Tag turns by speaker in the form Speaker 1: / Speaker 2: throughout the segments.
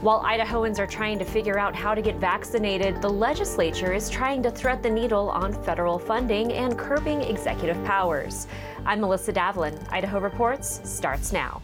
Speaker 1: While Idahoans are trying to figure out how to get vaccinated, the legislature is trying to thread the needle on federal funding and curbing executive powers. I'm Melissa Davlin. Idaho Reports starts now.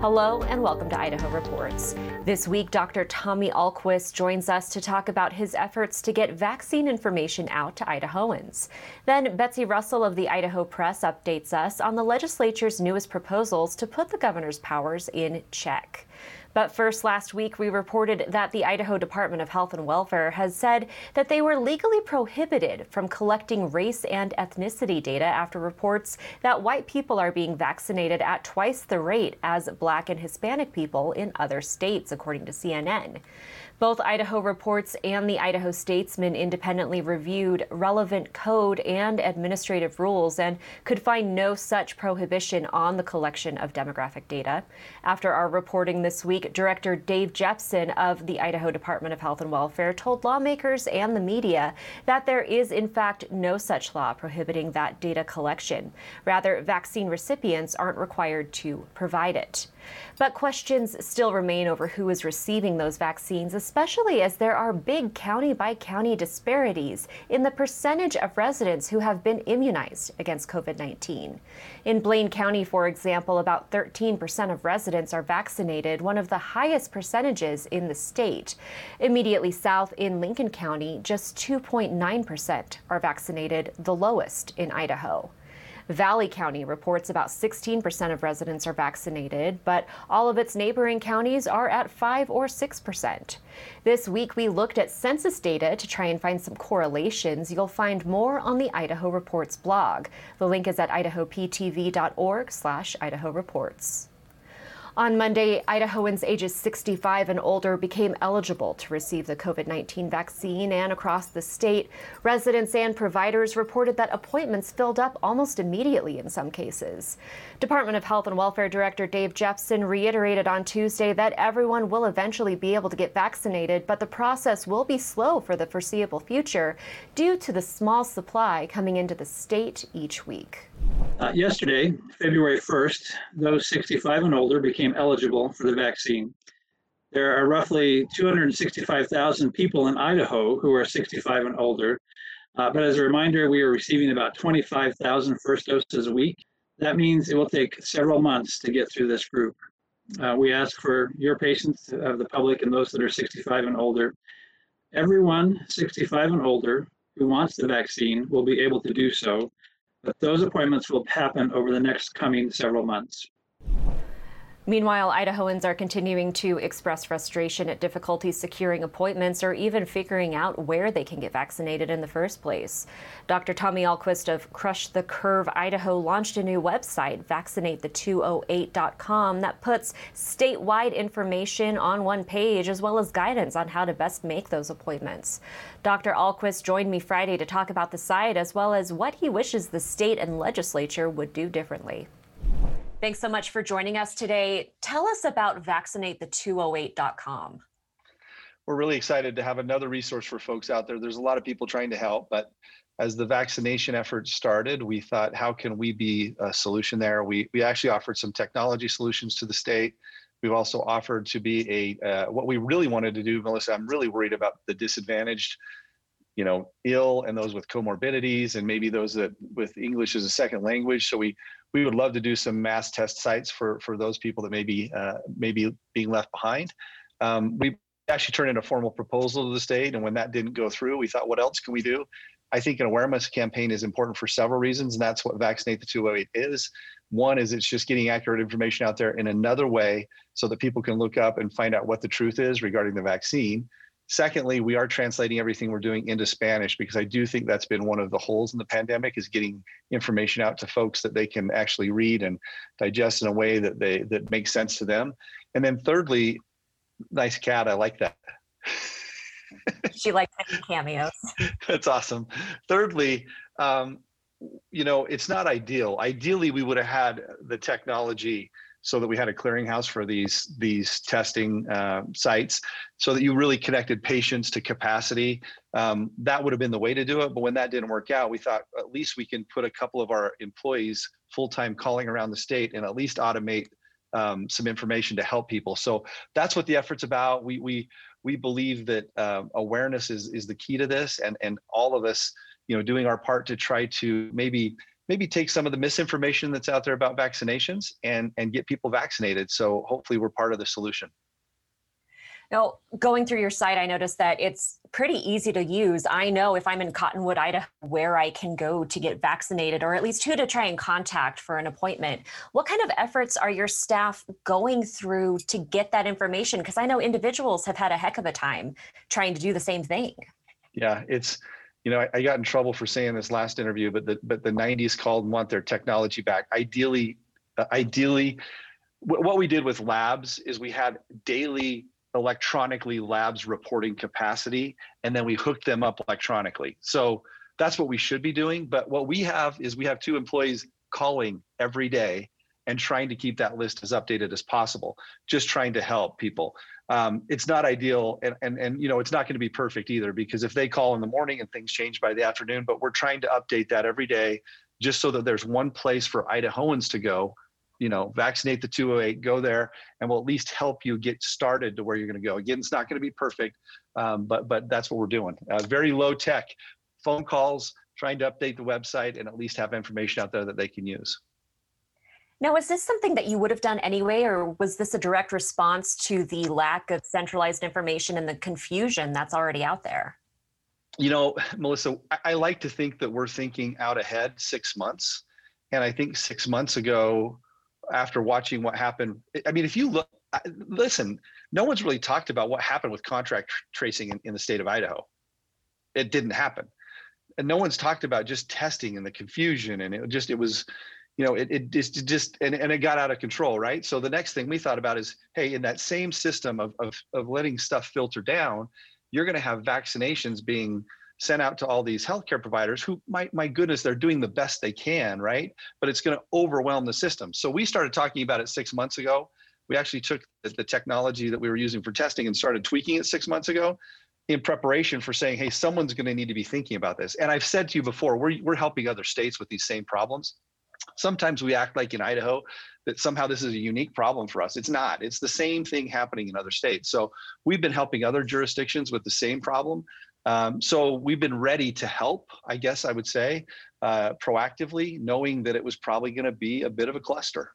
Speaker 1: Hello and welcome to Idaho Reports. This week, Dr. Tommy Ahlquist joins us to talk about his efforts to get vaccine information out to Idahoans. Then, Betsy Russell of the Idaho Press updates us on the legislature's newest proposals to put the governor's powers in check. But first, last week we reported that the Idaho Department of Health and Welfare has said that they were legally prohibited from collecting race and ethnicity data after reports that white people are being vaccinated at twice the rate as black and Hispanic people in other states, according to CNN. Both Idaho Reports and the Idaho Statesman independently reviewed relevant code and administrative rules and could find no such prohibition on the collection of demographic data. After our reporting this week, Director Dave Jeppesen of the Idaho Department of Health and Welfare told lawmakers and the media that there is, in fact, no such law prohibiting that data collection. Rather, vaccine recipients aren't required to provide it. But questions still remain over who is receiving those vaccines, especially as there are big county by county disparities in the percentage of residents who have been immunized against COVID 19. In Blaine County, for example, about 13% of residents are vaccinated, one of the highest percentages in the state. Immediately south in Lincoln County, just 2.9% are vaccinated, the lowest in Idaho. Valley County reports about 16% of residents are vaccinated, but all of its neighboring counties are at 5 or 6%. This week we looked at census data to try and find some correlations. You'll find more on the Idaho Reports blog. The link is at idahoptv.org/idaho reports. On Monday, Idahoans ages 65 and older became eligible to receive the COVID 19 vaccine, and across the state, residents and providers reported that appointments filled up almost immediately in some cases. Department of Health and Welfare Director Dave Jeppesen reiterated on Tuesday that everyone will eventually be able to get vaccinated, but the process will be slow for the foreseeable future due to the small supply coming into the state each week.
Speaker 2: Uh, yesterday, February 1st, those 65 and older became eligible for the vaccine. There are roughly 265,000 people in Idaho who are 65 and older. Uh, but as a reminder, we are receiving about 25,000 first doses a week. That means it will take several months to get through this group. Uh, we ask for your patience of the public and those that are 65 and older. Everyone 65 and older who wants the vaccine will be able to do so but those appointments will happen over the next coming several months.
Speaker 1: Meanwhile, Idahoans are continuing to express frustration at difficulties securing appointments or even figuring out where they can get vaccinated in the first place. Dr. Tommy Ahlquist of Crush the Curve Idaho launched a new website, vaccinatethe208.com, that puts statewide information on one page as well as guidance on how to best make those appointments. Dr. Ahlquist joined me Friday to talk about the site as well as what he wishes the state and legislature would do differently. Thanks so much for joining us today. Tell us about vaccinatethe208.com.
Speaker 3: We're really excited to have another resource for folks out there. There's a lot of people trying to help, but as the vaccination effort started, we thought, how can we be a solution there? We, we actually offered some technology solutions to the state. We've also offered to be a, uh, what we really wanted to do, Melissa, I'm really worried about the disadvantaged, you know, ill and those with comorbidities and maybe those that with English as a second language. So we we would love to do some mass test sites for for those people that may be uh, maybe being left behind. Um, we actually turned in a formal proposal to the state, and when that didn't go through, we thought, what else can we do? I think an awareness campaign is important for several reasons, and that's what Vaccinate the 208 is. One is it's just getting accurate information out there in another way so that people can look up and find out what the truth is regarding the vaccine. Secondly, we are translating everything we're doing into Spanish because I do think that's been one of the holes in the pandemic is getting information out to folks that they can actually read and digest in a way that they that makes sense to them. And then thirdly, Nice cat. I like that.
Speaker 1: she likes making cameos.
Speaker 3: That's awesome. Thirdly, um, you know, it's not ideal. Ideally, we would have had the technology so that we had a clearinghouse for these these testing uh, sites, so that you really connected patients to capacity. Um, that would have been the way to do it. But when that didn't work out, we thought at least we can put a couple of our employees full time calling around the state and at least automate um, some information to help people. So that's what the effort's about. We we we believe that uh, awareness is is the key to this, and and all of us, you know, doing our part to try to maybe maybe take some of the misinformation that's out there about vaccinations and and get people vaccinated. So hopefully we're part of the solution.
Speaker 1: Now, going through your site, I noticed that it's pretty easy to use. I know if I'm in Cottonwood, Idaho, where I can go to get vaccinated, or at least who to try and contact for an appointment. What kind of efforts are your staff going through to get that information? Because I know individuals have had a heck of a time trying to do the same thing.
Speaker 3: Yeah, it's you know, I, I, got in trouble for saying this last interview, but the but the 90s called and want their technology back. Ideally, uh, ideally, w- what we did with labs is we had daily electronically labs reporting capacity, and then we hooked them up electronically. So that's what we should be doing. But what we have is we have two employees calling every day and trying to keep that list as updated as possible, just trying to help people. Um, it's not ideal, and, and and you know it's not going to be perfect either because if they call in the morning and things change by the afternoon, but we're trying to update that every day, just so that there's one place for Idahoans to go you know, vaccinate the 208, go there, and we'll at least help you get started to where you're going to go. Again, it's not going to be perfect, um, but but that's what we're doing. Uh, very low tech, phone calls, trying to update the website, and at least have information out there that they can use.
Speaker 1: Now, is this something that you would have done anyway, or was this a direct response to the lack of centralized information and the confusion that's already out there?
Speaker 3: You know, Melissa, I, I like to think that we're thinking out ahead six months. And I think six months ago, after watching what happened. I mean, if you look, listen, no one's really talked about what happened with contract tracing in, in the state of Idaho. It didn't happen. And no one's talked about just testing and the confusion. And it just, it was, you know, it, it just, just and, and it got out of control, right? So the next thing we thought about is, hey, in that same system of, of, of letting stuff filter down, you're going to have vaccinations being sent out to all these healthcare providers who my, my goodness they're doing the best they can right? But it's going to overwhelm the system. So we started talking about it six months ago. We actually took the, the technology that we were using for testing and started tweaking it six months ago in preparation for saying hey someone's going to need to be thinking about this. And i've said to you before we're, we're helping other states with these same problems sometimes we act like in idaho that somehow this is a unique problem for us. It's not. It's the same thing happening in other states. So we've been helping other jurisdictions with the same problem. Um, so we've been ready to help, I guess I would say, uh, proactively, knowing that it was probably going to be a bit of a cluster.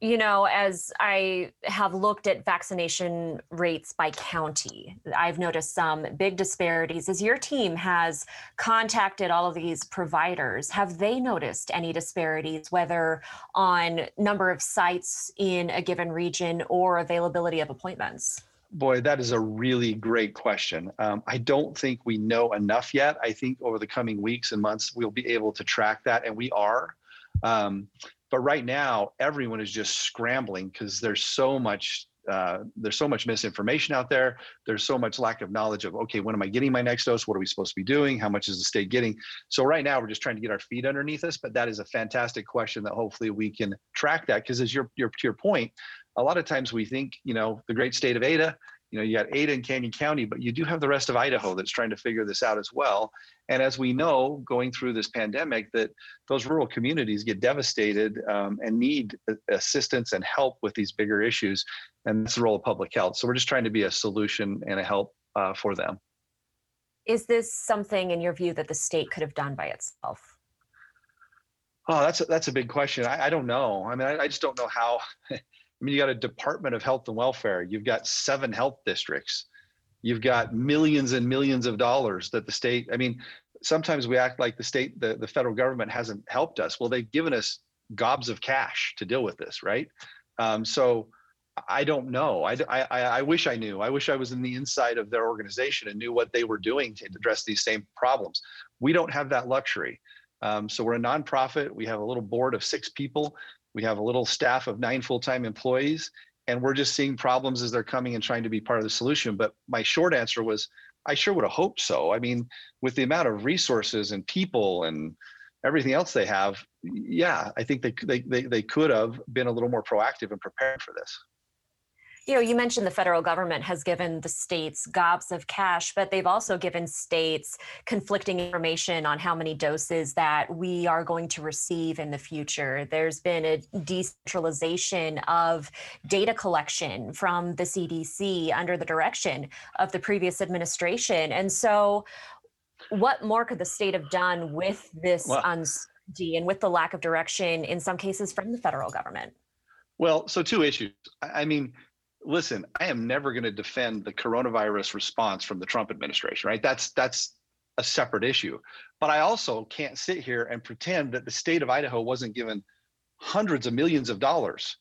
Speaker 1: You know, as I have looked at vaccination rates by county, I've noticed some big disparities. As your team has contacted all of these providers, have they noticed any disparities, whether on number of sites in a given region or availability of appointments?
Speaker 3: Boy, that is a really great question. Um, I don't think we know enough yet. I think over the coming weeks and months, we'll be able to track that, and we are. Um, but right now, everyone is just scrambling because there's so much uh, there's so much misinformation out there. There's so much lack of knowledge of okay, when am I getting my next dose? What are we supposed to be doing? How much is the state getting? So right now, we're just trying to get our feet underneath us. But that is a fantastic question that hopefully we can track that because as your your to your point, a lot of times we think, you know, the great state of Ada, you know, you got Ada and Canyon County, but you do have the rest of Idaho that's trying to figure this out as well. And as we know, going through this pandemic, that those rural communities get devastated um, and need assistance and help with these bigger issues. And that's the role of public health. So we're just trying to be a solution and a help uh, for them.
Speaker 1: Is this something, in your view, that the state could have done by itself?
Speaker 3: Oh, that's a, that's a big question. I, I don't know. I mean, I, I just don't know how. I mean, you got a Department of Health and Welfare. You've got seven health districts. You've got millions and millions of dollars that the state. I mean, sometimes we act like the state, the, the federal government hasn't helped us. Well, they've given us gobs of cash to deal with this, right? Um, so I don't know. I, I, I wish I knew. I wish I was in the inside of their organization and knew what they were doing to address these same problems. We don't have that luxury. Um, so we're a nonprofit. We have a little board of six people we have a little staff of nine full-time employees, and we're just seeing problems as they're coming and trying to be part of the solution. But my short answer was, I sure would have hoped so. I mean, with the amount of resources and people and everything else they have, yeah, I think they they they, they could have been a little more proactive and prepared for this.
Speaker 1: You know, you mentioned the federal government has given the states gobs of cash, but they've also given states conflicting information on how many doses that we are going to receive in the future. There's been a decentralization of data collection from the CDC under the direction of the previous administration. And so, what more could the state have done with this well, uncertainty and with the lack of direction, in some cases, from the federal government?
Speaker 3: Well, so two issues. I mean, listen, I am never going to defend the coronavirus response from the Trump administration, right? That's that's a separate issue. But I also can't sit here and pretend that the state of Idaho wasn't given hundreds of millions of dollars.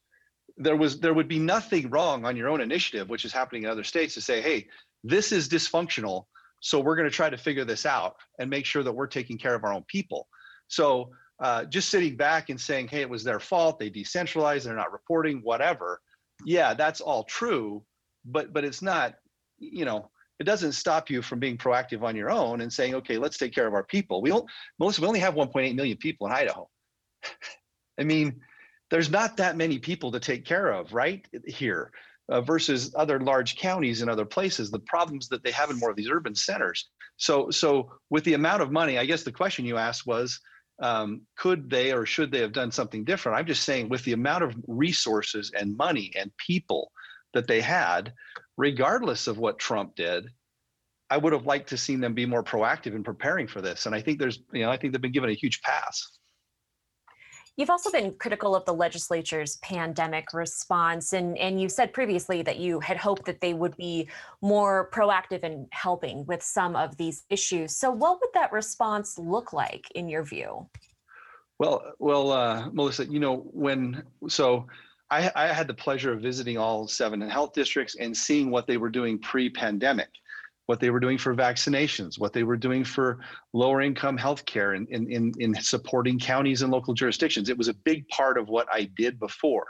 Speaker 3: There was there would be nothing wrong on your own initiative, which is happening in other states, to say, hey, this is dysfunctional. So we're going to try to figure this out and make sure that we're taking care of our own people. So uh, just sitting back and saying, hey, it was their fault, they decentralized, they're not reporting, whatever yeah, that's all true, but but it's not, you know, it doesn't stop you from being proactive on your own and saying, okay, let's take care of our people. We don't, Melissa, we only have 1.8 million people in Idaho. I mean, there's not that many people to take care of, right? Here uh, versus other large counties and other places, the problems that they have in more of these urban centers. So, so with the amount of money, I guess the question you asked was, um, could they or should they have done something different? I'm just saying, with the amount of resources and money and people that they had, regardless of what Trump did, I would have liked to seen them be more proactive in preparing for this. And I think there's, you know, I think they've been given a huge pass.
Speaker 1: You've also been critical of the legislature's pandemic response, and, and you've said previously that you had hoped that they would be more proactive in helping with some of these issues. So, what would that response look like in your view?
Speaker 3: Well, well, uh, Melissa, you know, when so I, I had the pleasure of visiting all seven health districts and seeing what they were doing pre-pandemic what they were doing for vaccinations, what they were doing for lower income healthcare and in, in, in supporting counties and local jurisdictions. It was a big part of what I did before.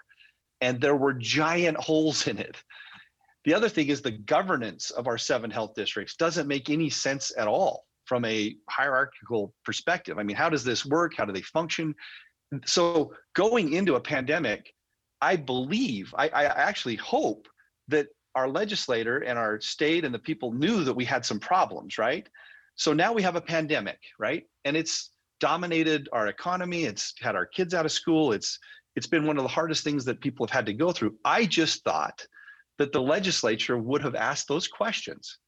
Speaker 3: And there were giant holes in it. The other thing is the governance of our seven health districts doesn't make any sense at all from a hierarchical perspective. I mean, how does this work? How do they function? So going into a pandemic, I believe, I, I actually hope that our legislator and our state and the people knew that we had some problems, right? So now we have a pandemic, right? And it's dominated our economy. It's had our kids out of school. It's it's been one of the hardest things that people have had to go through. I just thought that the legislature would have asked those questions.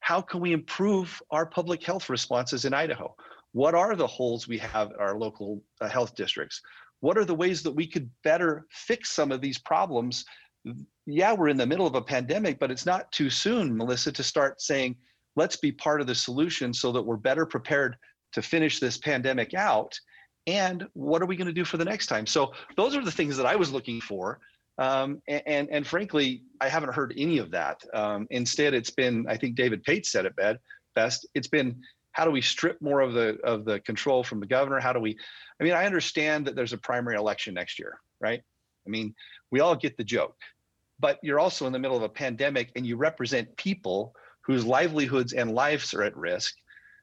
Speaker 3: How can we improve our public health responses in Idaho? What are the holes we have in our local uh, health districts? What are the ways that we could better fix some of these problems yeah, we're in the middle of a pandemic, but it's not too soon, Melissa, to start saying, let's be part of the solution so that we're better prepared to finish this pandemic out. And what are we going to do for the next time? So those are the things that I was looking for. Um, and, and, and frankly, I haven't heard any of that. Um, instead, it's been, I think David Pate said it best. It's been how do we strip more of the of the control from the governor? How do we? I mean, I understand that there's a primary election next year, right? I mean, we all get the joke but you're also in the middle of a pandemic and you represent people whose livelihoods and lives are at risk.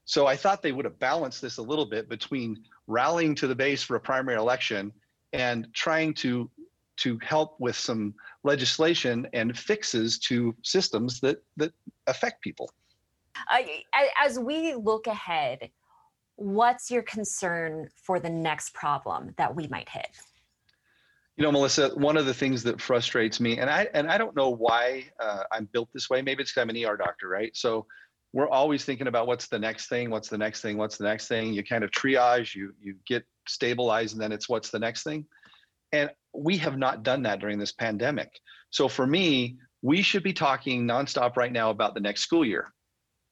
Speaker 3: So I thought they would have balanced this a little bit between rallying to the base for a primary election and trying to to help with some legislation and fixes to systems that that affect people.
Speaker 1: as we look ahead, what's your concern for the next problem that we might hit?
Speaker 3: You know, Melissa, one of the things that frustrates me, and I and I don't know why uh, I'm built this way. Maybe it's because I'm an ER doctor, right? So we're always thinking about what's the next thing, what's the next thing, what's the next thing. You kind of triage, you you get stabilized, and then it's what's the next thing. And we have not done that during this pandemic. So for me, we should be talking nonstop right now about the next school year.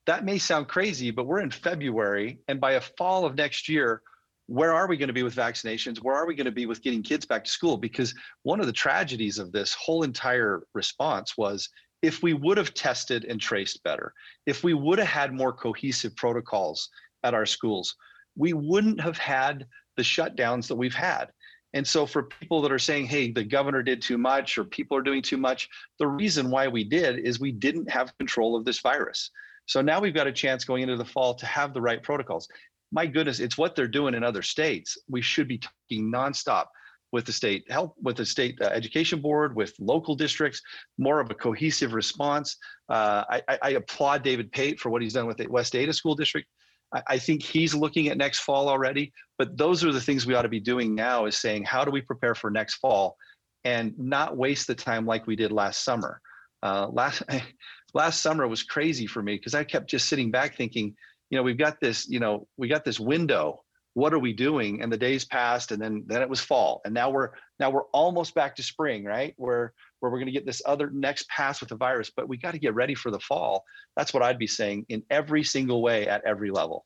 Speaker 3: That may sound crazy, but we're in February, and by a fall of next year, where are we going to be with vaccinations? Where are we going to be with getting kids back to school? Because one of the tragedies of this whole entire response was if we would have tested and traced better, if we would have had more cohesive protocols at our schools, we wouldn't have had the shutdowns that we've had. And so, for people that are saying, hey, the governor did too much or people are doing too much, the reason why we did is we didn't have control of this virus. So now we've got a chance going into the fall to have the right protocols. My goodness, it's what they're doing in other states. We should be talking nonstop with the state help with the state uh, education board, with local districts, more of a cohesive response. Uh, I, I, applaud David Pate for what he's done with the West Ada School District. I, I think he's looking at next fall already. But those are the things we ought to be doing now: is saying how do we prepare for next fall, and not waste the time like we did last summer. Uh, last last summer was crazy for me because I kept just sitting back thinking, you know, we've got this, you know, we got this window. What are we doing? And the days passed, and then then it was fall, and now we're now we're almost back to spring, right? Where where we're going to get this other next pass with the virus, but we got to get ready for the fall. That's what I'd be saying in every single way at every level.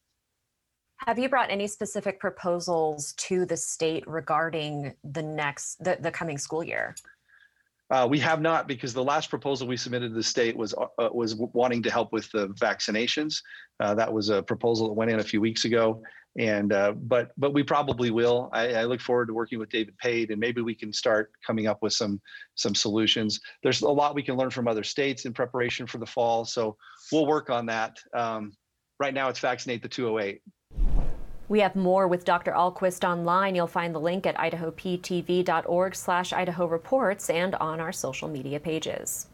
Speaker 1: Have you brought any specific proposals to the state regarding the next the, the coming school year?
Speaker 3: Uh, we have not because the last proposal we submitted to the state was uh, uh was wanting to help with the vaccinations. Uh, that was a proposal that went in a few weeks ago, and uh, but but we probably will. I, I, look forward to working with David Pate, and maybe we can start coming up with some some solutions. There's a lot we can learn from other states in preparation for the fall, so we'll work on that. Um, right now, it's vaccinate the 208.
Speaker 1: We have more with Dr. Ahlquist online. You'll find the link at idahoptv.org slash Idaho Reports and on our social media pages.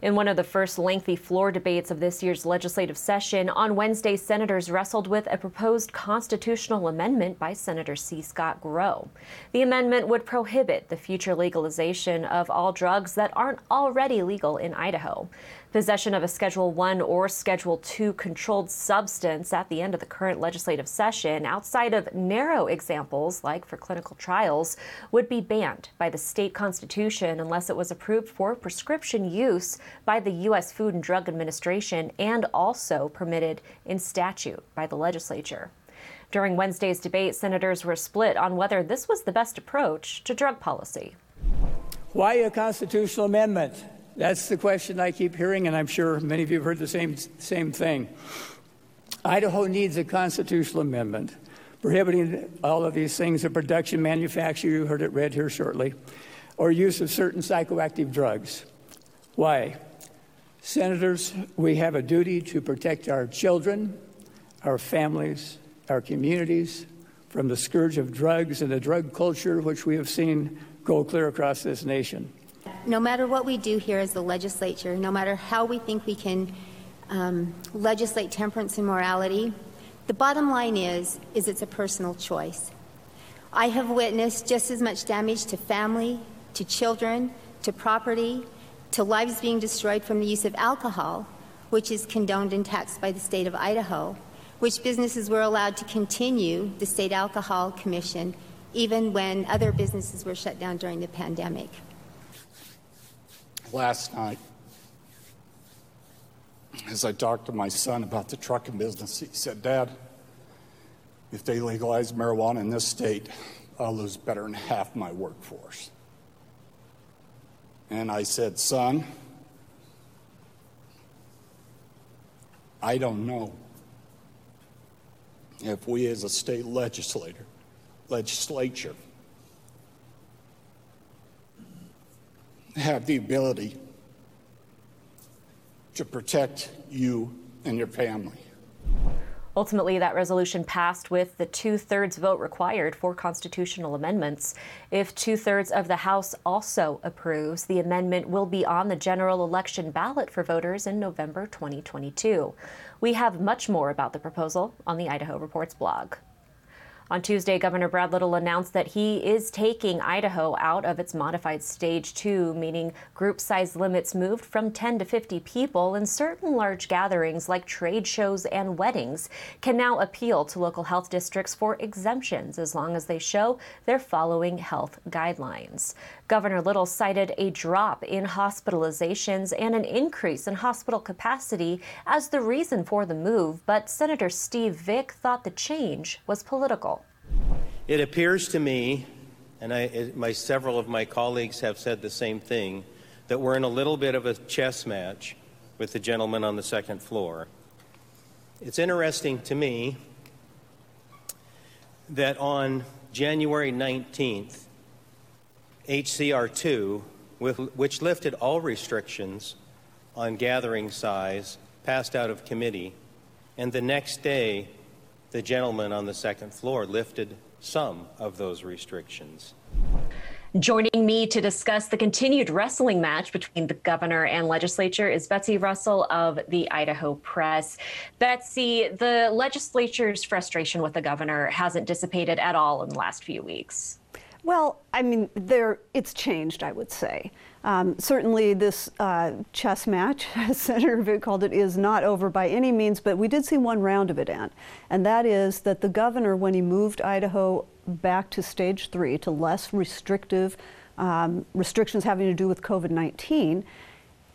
Speaker 1: In one of the first lengthy floor debates of this year's legislative session, on Wednesday, senators wrestled with a proposed constitutional amendment by Senator C. Scott Grow. The amendment would prohibit the future legalization of all drugs that aren't already legal in Idaho. Possession of a Schedule 1 or Schedule 2 controlled substance at the end of the current legislative session, outside of narrow examples like for clinical trials, would be banned by the state constitution unless it was approved for prescription use by the U.S. Food and Drug Administration and also permitted in statute by the legislature. During Wednesday's debate, senators were split on whether this was the best approach to drug policy.
Speaker 4: Why a constitutional amendment? That's the question I keep hearing, and I'm sure many of you have heard the same, same thing. Idaho needs a constitutional amendment prohibiting all of these things the production, manufacture, you heard it read here shortly, or use of certain psychoactive drugs. Why? Senators, we have a duty to protect our children, our families, our communities from the scourge of drugs and the drug culture which we have seen go clear across this nation
Speaker 5: no matter what we do here as the legislature, no matter how we think we can um, legislate temperance and morality, the bottom line is, is it's a personal choice. I have witnessed just as much damage to family, to children, to property, to lives being destroyed from the use of alcohol, which is condoned and taxed by the state of Idaho, which businesses were allowed to continue the State Alcohol Commission even when other businesses were shut down during the pandemic
Speaker 6: last night as I talked to my son about the trucking business. He said, Dad, if they legalize marijuana in this state, I'll lose better than half my workforce. And I said, Son, I don't know if we as a state legislator, legislature have the ability to protect you and your family.
Speaker 1: Ultimately, that resolution passed with the two thirds vote required for constitutional amendments. If two thirds of the House also approves, the amendment will be on the general election ballot for voters in November 2022. We have much more about the proposal on the Idaho Reports blog. On Tuesday, Governor Brad Little announced that he is taking Idaho out of its modified stage two, meaning group size limits moved from 10 to 50 people, and certain large gatherings like trade shows and weddings can now appeal to local health districts for exemptions as long as they show they're following health guidelines. Governor Little cited a drop in hospitalizations and an increase in hospital capacity as the reason for the move, but Senator Steve Vick thought the change was political.
Speaker 7: It appears to me, and I, my, several of my colleagues have said the same thing, that we're in a little bit of a chess match with the gentleman on the second floor. It's interesting to me that on January 19th, HCR 2, which lifted all restrictions on gathering size, passed out of committee, and the next day, the gentleman on the second floor lifted some of those restrictions.
Speaker 1: Joining me to discuss the continued wrestling match between the governor and legislature is Betsy Russell of the Idaho Press. Betsy, the legislature's frustration with the governor hasn't dissipated at all in the last few weeks.
Speaker 8: Well, I mean, there it's changed, I would say. Um, certainly, this uh, chess match, as Senator Vick called it, is not over by any means, but we did see one round of it end. And that is that the governor, when he moved Idaho back to stage three, to less restrictive um, restrictions having to do with COVID 19,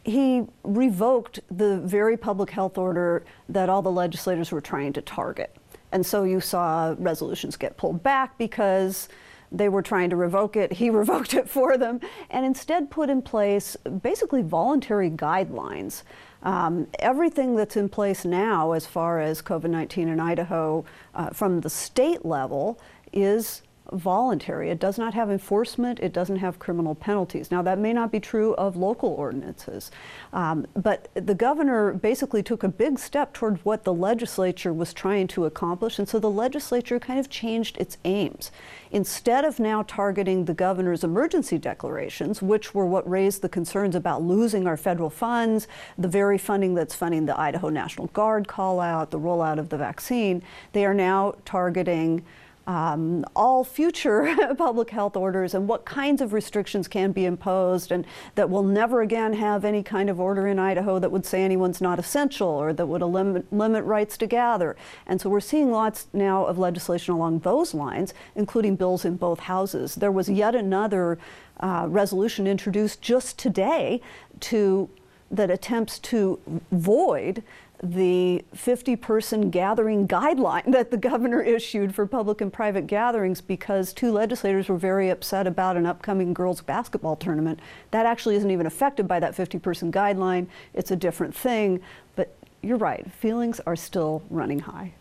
Speaker 8: he revoked the very public health order that all the legislators were trying to target. And so you saw resolutions get pulled back because they were trying to revoke it. He revoked it for them and instead put in place basically voluntary guidelines. Um, everything that's in place now, as far as COVID 19 in Idaho uh, from the state level, is voluntary. It does not have enforcement. It doesn't have criminal penalties. Now, that may not be true of local ordinances, um, but the governor basically took a big step toward what the legislature was trying to accomplish, and so the legislature kind of changed its aims. Instead of now targeting the governor's emergency declarations, which were what raised the concerns about losing our federal funds, the very funding that's funding the Idaho National Guard call out, the rollout of the vaccine, they are now targeting um, all future public health orders and what kinds of restrictions can be imposed, and that we'll never again have any kind of order in Idaho that would say anyone's not essential or that would limit, limit rights to gather. And so we're seeing lots now of legislation along those lines, including bills in both houses. There was yet another uh, resolution introduced just today to that attempts to void the 50 person gathering guideline that the governor issued for public and private gatherings because two legislators were very upset about an upcoming girls basketball tournament. That actually isn't even affected by that 50 person guideline. It's a different thing. But you're right, feelings are still running high.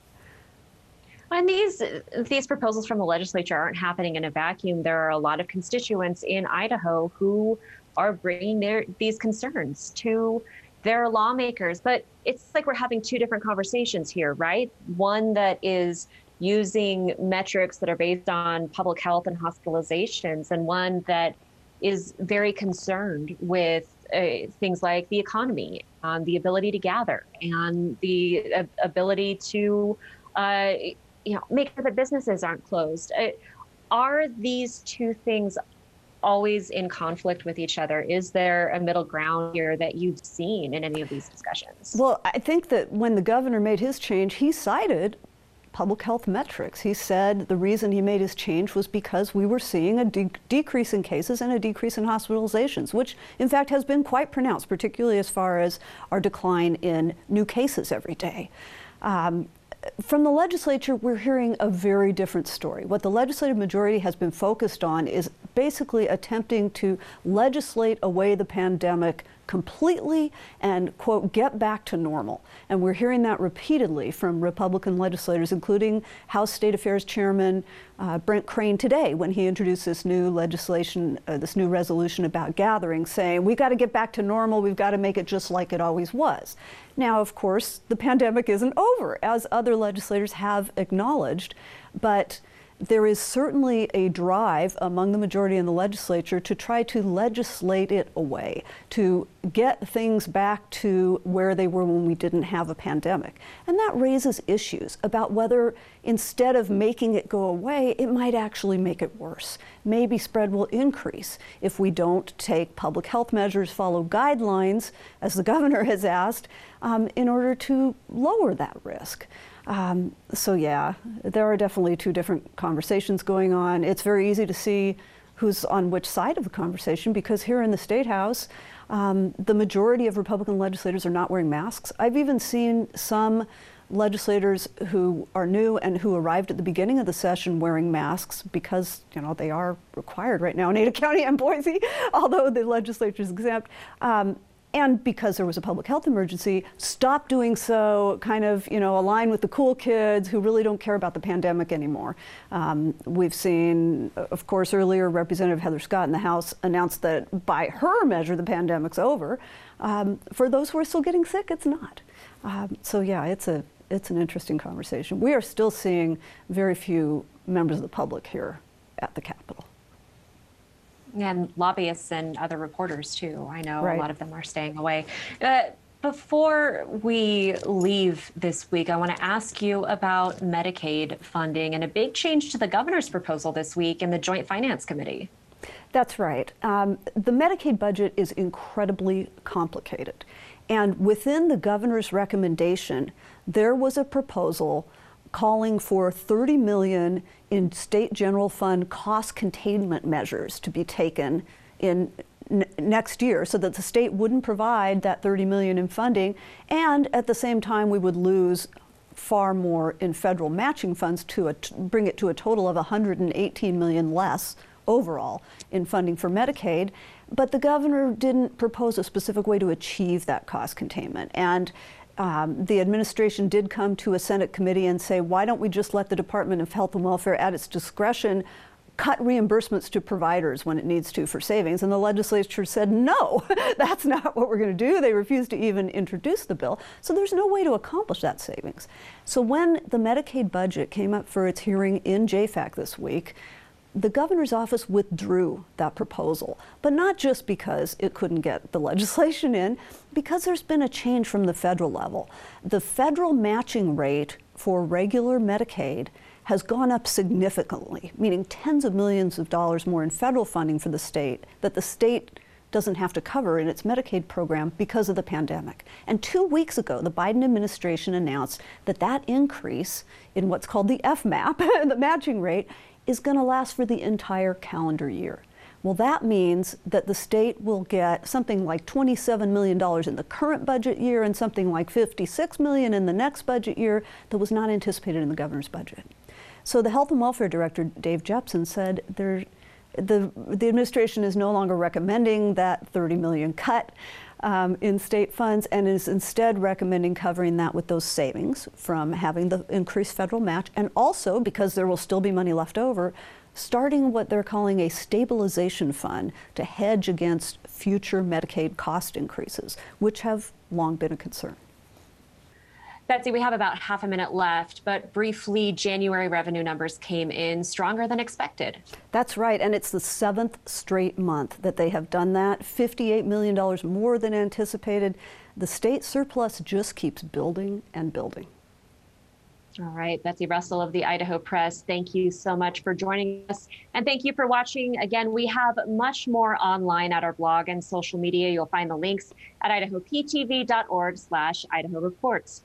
Speaker 1: And these these proposals from the legislature aren't happening in a vacuum. There are a lot of constituents in Idaho who are bringing their these concerns to their lawmakers. But it's like we're having two different conversations here, right? One that is using metrics that are based on public health and hospitalizations, and one that is very concerned with uh, things like the economy, um, the ability to gather, and the uh, ability to, uh, you know, make sure that businesses aren't closed. Uh, are these two things always in conflict with each other? Is there a middle ground here that you've seen in any of these discussions?
Speaker 8: Well, I think that when the governor made his change, he cited public health metrics. He said the reason he made his change was because we were seeing a de- decrease in cases and a decrease in hospitalizations, which in fact has been quite pronounced, particularly as far as our decline in new cases every day. Um, from the legislature, we're hearing a very different story. What the legislative majority has been focused on is basically attempting to legislate away the pandemic completely and, quote, get back to normal. And we're hearing that repeatedly from Republican legislators, including House State Affairs Chairman uh, Brent Crane today when he introduced this new legislation, uh, this new resolution about gatherings, saying we've got to get back to normal, we've got to make it just like it always was. Now, of course, the pandemic isn't over, as other legislators have acknowledged, but there is certainly a drive among the majority in the legislature to try to legislate it away, to get things back to where they were when we didn't have a pandemic. And that raises issues about whether instead of making it go away, it might actually make it worse. Maybe spread will increase if we don't take public health measures, follow guidelines, as the governor has asked, um, in order to lower that risk. Um, so, yeah, there are definitely two different conversations going on. It's very easy to see who's on which side of the conversation because here in the State House, um, the majority of Republican legislators are not wearing masks. I've even seen some legislators who are new and who arrived at the beginning of the session wearing masks because you know they are required right now in Ada County and Boise, although the legislature is exempt. Um, and because there was a public health emergency, stop doing so, kind of, you know, align with the cool kids who really don't care about the pandemic anymore. Um, we've seen, of course, earlier Representative Heather Scott in the House announced that by her measure, the pandemic's over. Um, for those who are still getting sick, it's not. Um, so yeah, it's a it's an interesting conversation. We are still seeing very few members of the public here at the Capitol
Speaker 1: and lobbyists and other reporters too. I know right. a lot of them are staying away. Uh, before we leave this week, I want to ask you about Medicaid funding and a big change to the governor's proposal this week in the Joint Finance Committee.
Speaker 8: That's right. Um, the Medicaid budget is incredibly complicated. And within the governor's recommendation, there was a proposal calling for 30 million in state general fund cost containment measures to be taken in next year so that the state wouldn't provide that 30 million in funding. And at the same time we would lose far more in federal matching funds to bring it to a total of 118 million less overall in funding for Medicaid. But the governor didn't propose a specific way to achieve that cost containment. And um, the administration did come to a Senate committee and say, why don't we just let the Department of Health and Welfare, at its discretion, cut reimbursements to providers when it needs to for savings. And the legislature said, no, that's not what we're going to do. They refused to even introduce the bill. So there's no way to accomplish that savings. So when the Medicaid budget came up for its hearing in JFAC this week, the governor's office withdrew that proposal, but not just because it couldn't get the legislation in, because there's been a change from the federal level. The federal matching rate for regular Medicaid has gone up significantly, meaning tens of millions of dollars more in federal funding for the state that the state doesn't have to cover in its Medicaid program because of the pandemic. And two weeks ago, the Biden administration announced that that increase in what's called the FMAP, the matching rate, is going to last for the entire calendar year. Well, that means that the state will get something like $27 million in the current budget year and something like 56 million in the next budget year that was not anticipated in the governor's budget. So the Health and Welfare Director, Dave Jeppesen, said there, the, the administration is no longer recommending that 30 million cut um, in state funds and is instead recommending covering that with those savings from having the increased federal match and also because there will still be money left over starting what they're calling a stabilization fund to hedge against future Medicaid cost increases, which have long been a concern.
Speaker 1: Betsy, we have about half a minute left, but briefly, January revenue numbers came in stronger than expected.
Speaker 8: That's right, and it's the seventh straight month that they have done that. $58 million more than anticipated. The state surplus just keeps building and building.
Speaker 1: All right, Betsy Russell of the Idaho Press, thank you so much for joining us. And thank you for watching. Again, we have much more online at our blog and social media. You'll find the links at idahoptv.org slash Idaho Reports.